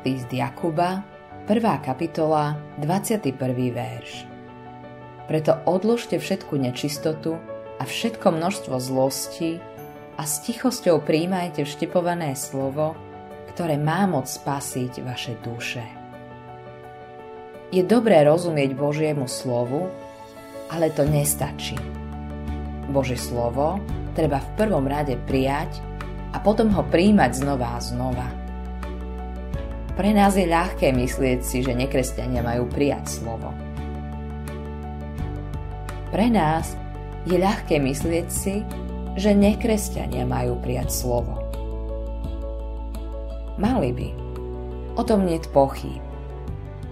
List Jakuba, 1. kapitola, 21. verš. Preto odložte všetku nečistotu a všetko množstvo zlosti a s tichosťou príjmajte vštepované slovo, ktoré má moc spasiť vaše duše. Je dobré rozumieť Božiemu slovu, ale to nestačí. Božie slovo treba v prvom rade prijať a potom ho príjmať znova a znova. Pre nás je ľahké myslieť si, že nekresťania majú prijať slovo. Pre nás je ľahké myslieť si, že nekresťania majú prijať slovo. Mali by. O tom nie pochýb.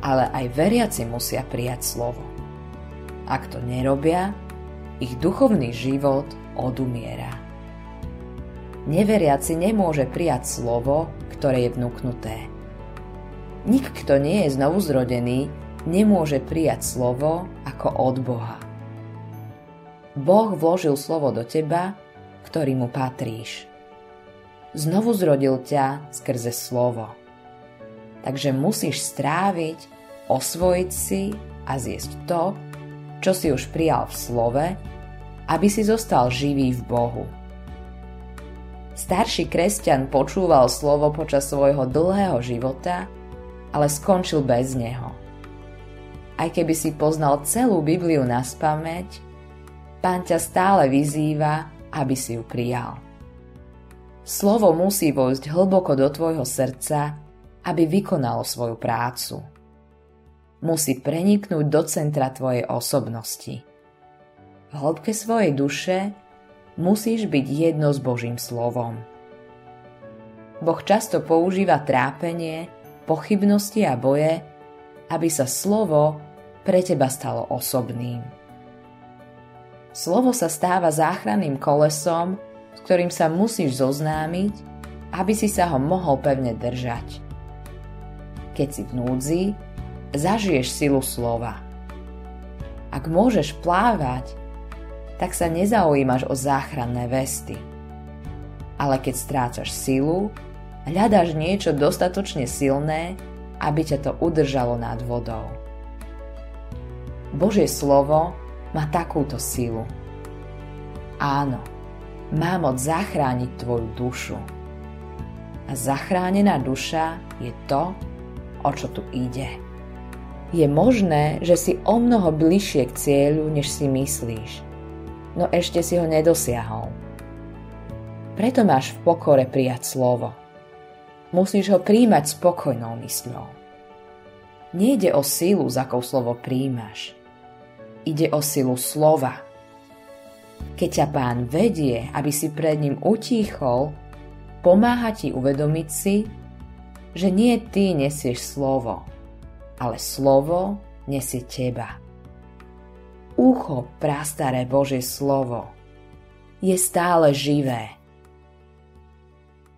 Ale aj veriaci musia prijať slovo. Ak to nerobia, ich duchovný život odumiera. Neveriaci nemôže prijať slovo, ktoré je vnúknuté. Nik, kto nie je znovu zrodený, nemôže prijať slovo ako od Boha. Boh vložil slovo do teba, ktorý mu patríš. Znovu zrodil ťa skrze slovo. Takže musíš stráviť, osvojiť si a zjesť to, čo si už prijal v slove, aby si zostal živý v Bohu. Starší kresťan počúval slovo počas svojho dlhého života, ale skončil bez neho. Aj keby si poznal celú Bibliu na spameť, pán ťa stále vyzýva, aby si ju prijal. Slovo musí vojsť hlboko do tvojho srdca, aby vykonalo svoju prácu. Musí preniknúť do centra tvojej osobnosti. V hĺbke svojej duše musíš byť jedno s Božím slovom. Boh často používa trápenie, pochybnosti a boje, aby sa slovo pre teba stalo osobným. Slovo sa stáva záchranným kolesom, s ktorým sa musíš zoznámiť, aby si sa ho mohol pevne držať. Keď si v núdzi, zažiješ silu slova. Ak môžeš plávať, tak sa nezaujímaš o záchranné vesty. Ale keď strácaš silu, hľadáš niečo dostatočne silné, aby ťa to udržalo nad vodou. Božie slovo má takúto silu. Áno, má moc zachrániť tvoju dušu. A zachránená duša je to, o čo tu ide. Je možné, že si o mnoho bližšie k cieľu, než si myslíš no ešte si ho nedosiahol. Preto máš v pokore prijať slovo. Musíš ho príjmať spokojnou mysľou. Nejde o silu, za akou slovo príjmaš. Ide o silu slova. Keď ťa pán vedie, aby si pred ním utíchol, pomáha ti uvedomiť si, že nie ty nesieš slovo, ale slovo nesie teba ucho prastaré Božie slovo je stále živé.